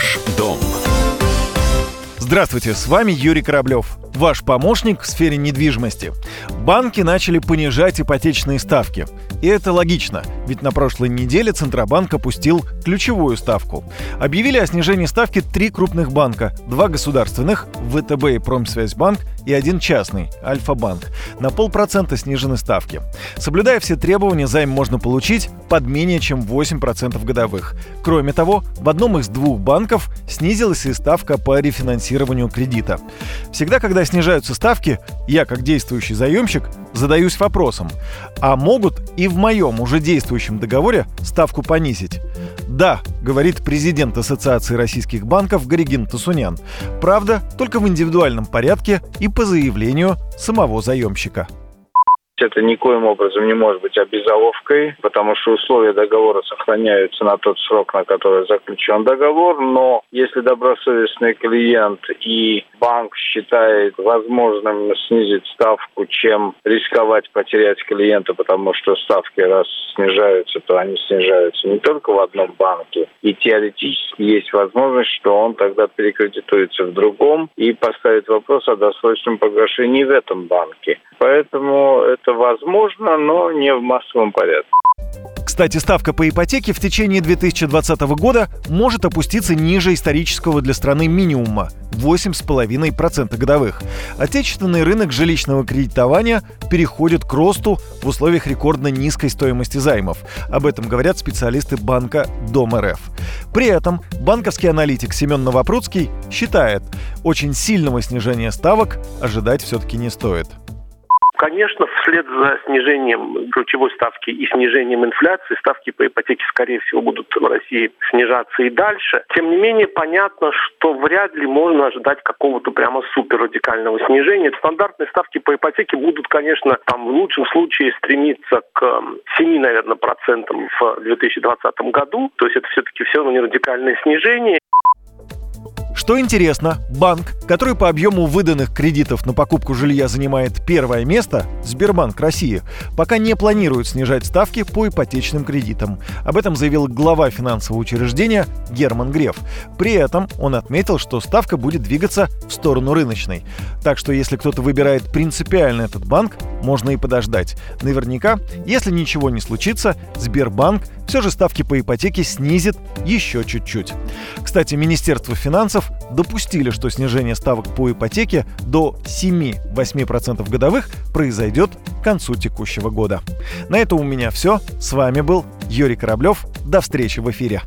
Ваш дом. Здравствуйте, с вами Юрий Кораблев, ваш помощник в сфере недвижимости. Банки начали понижать ипотечные ставки. И это логично, ведь на прошлой неделе Центробанк опустил ключевую ставку. Объявили о снижении ставки три крупных банка, два государственных, ВТБ и Промсвязьбанк, и один частный, Альфа-банк. На полпроцента снижены ставки. Соблюдая все требования, займ можно получить под менее чем 8% годовых. Кроме того, в одном из двух банков снизилась и ставка по рефинансированию кредита. Всегда, когда снижаются ставки, я, как действующий заемщик, задаюсь вопросом, а могут и в моем уже действующем договоре ставку понизить? Да, говорит президент Ассоциации российских банков Горигин Тасунян. Правда, только в индивидуальном порядке и по заявлению самого заемщика. Это никоим образом не может быть обязаловкой, потому что условия договора сохраняются на тот срок, на который заключен договор. Но если добросовестный клиент и банк считает возможным снизить ставку, чем рисковать потерять клиента, потому что ставки раз снижаются, то они снижаются не только в одном банке. И теоретически есть возможность, что он тогда перекредитуется в другом и поставит вопрос о досрочном погашении в этом банке. Поэтому это возможно, но не в массовом порядке. Кстати, ставка по ипотеке в течение 2020 года может опуститься ниже исторического для страны минимума – 8,5% годовых. Отечественный рынок жилищного кредитования переходит к росту в условиях рекордно низкой стоимости займов. Об этом говорят специалисты банка Дом РФ. При этом банковский аналитик Семен Новопрудский считает, очень сильного снижения ставок ожидать все-таки не стоит. Конечно, вслед за снижением ключевой ставки и снижением инфляции ставки по ипотеке, скорее всего, будут в России снижаться и дальше. Тем не менее, понятно, что вряд ли можно ожидать какого-то прямо супер радикального снижения. Стандартные ставки по ипотеке будут, конечно, там в лучшем случае стремиться к 7, наверное, процентам в 2020 году. То есть это все-таки все равно не радикальное снижение. Что интересно, банк, который по объему выданных кредитов на покупку жилья занимает первое место, Сбербанк России, пока не планирует снижать ставки по ипотечным кредитам. Об этом заявил глава финансового учреждения Герман Греф. При этом он отметил, что ставка будет двигаться в сторону рыночной. Так что если кто-то выбирает принципиально этот банк, можно и подождать. Наверняка, если ничего не случится, Сбербанк все же ставки по ипотеке снизит еще чуть-чуть. Кстати, Министерство финансов допустили, что снижение ставок по ипотеке до 7-8% годовых произойдет к концу текущего года. На этом у меня все. С вами был Юрий Кораблев. До встречи в эфире.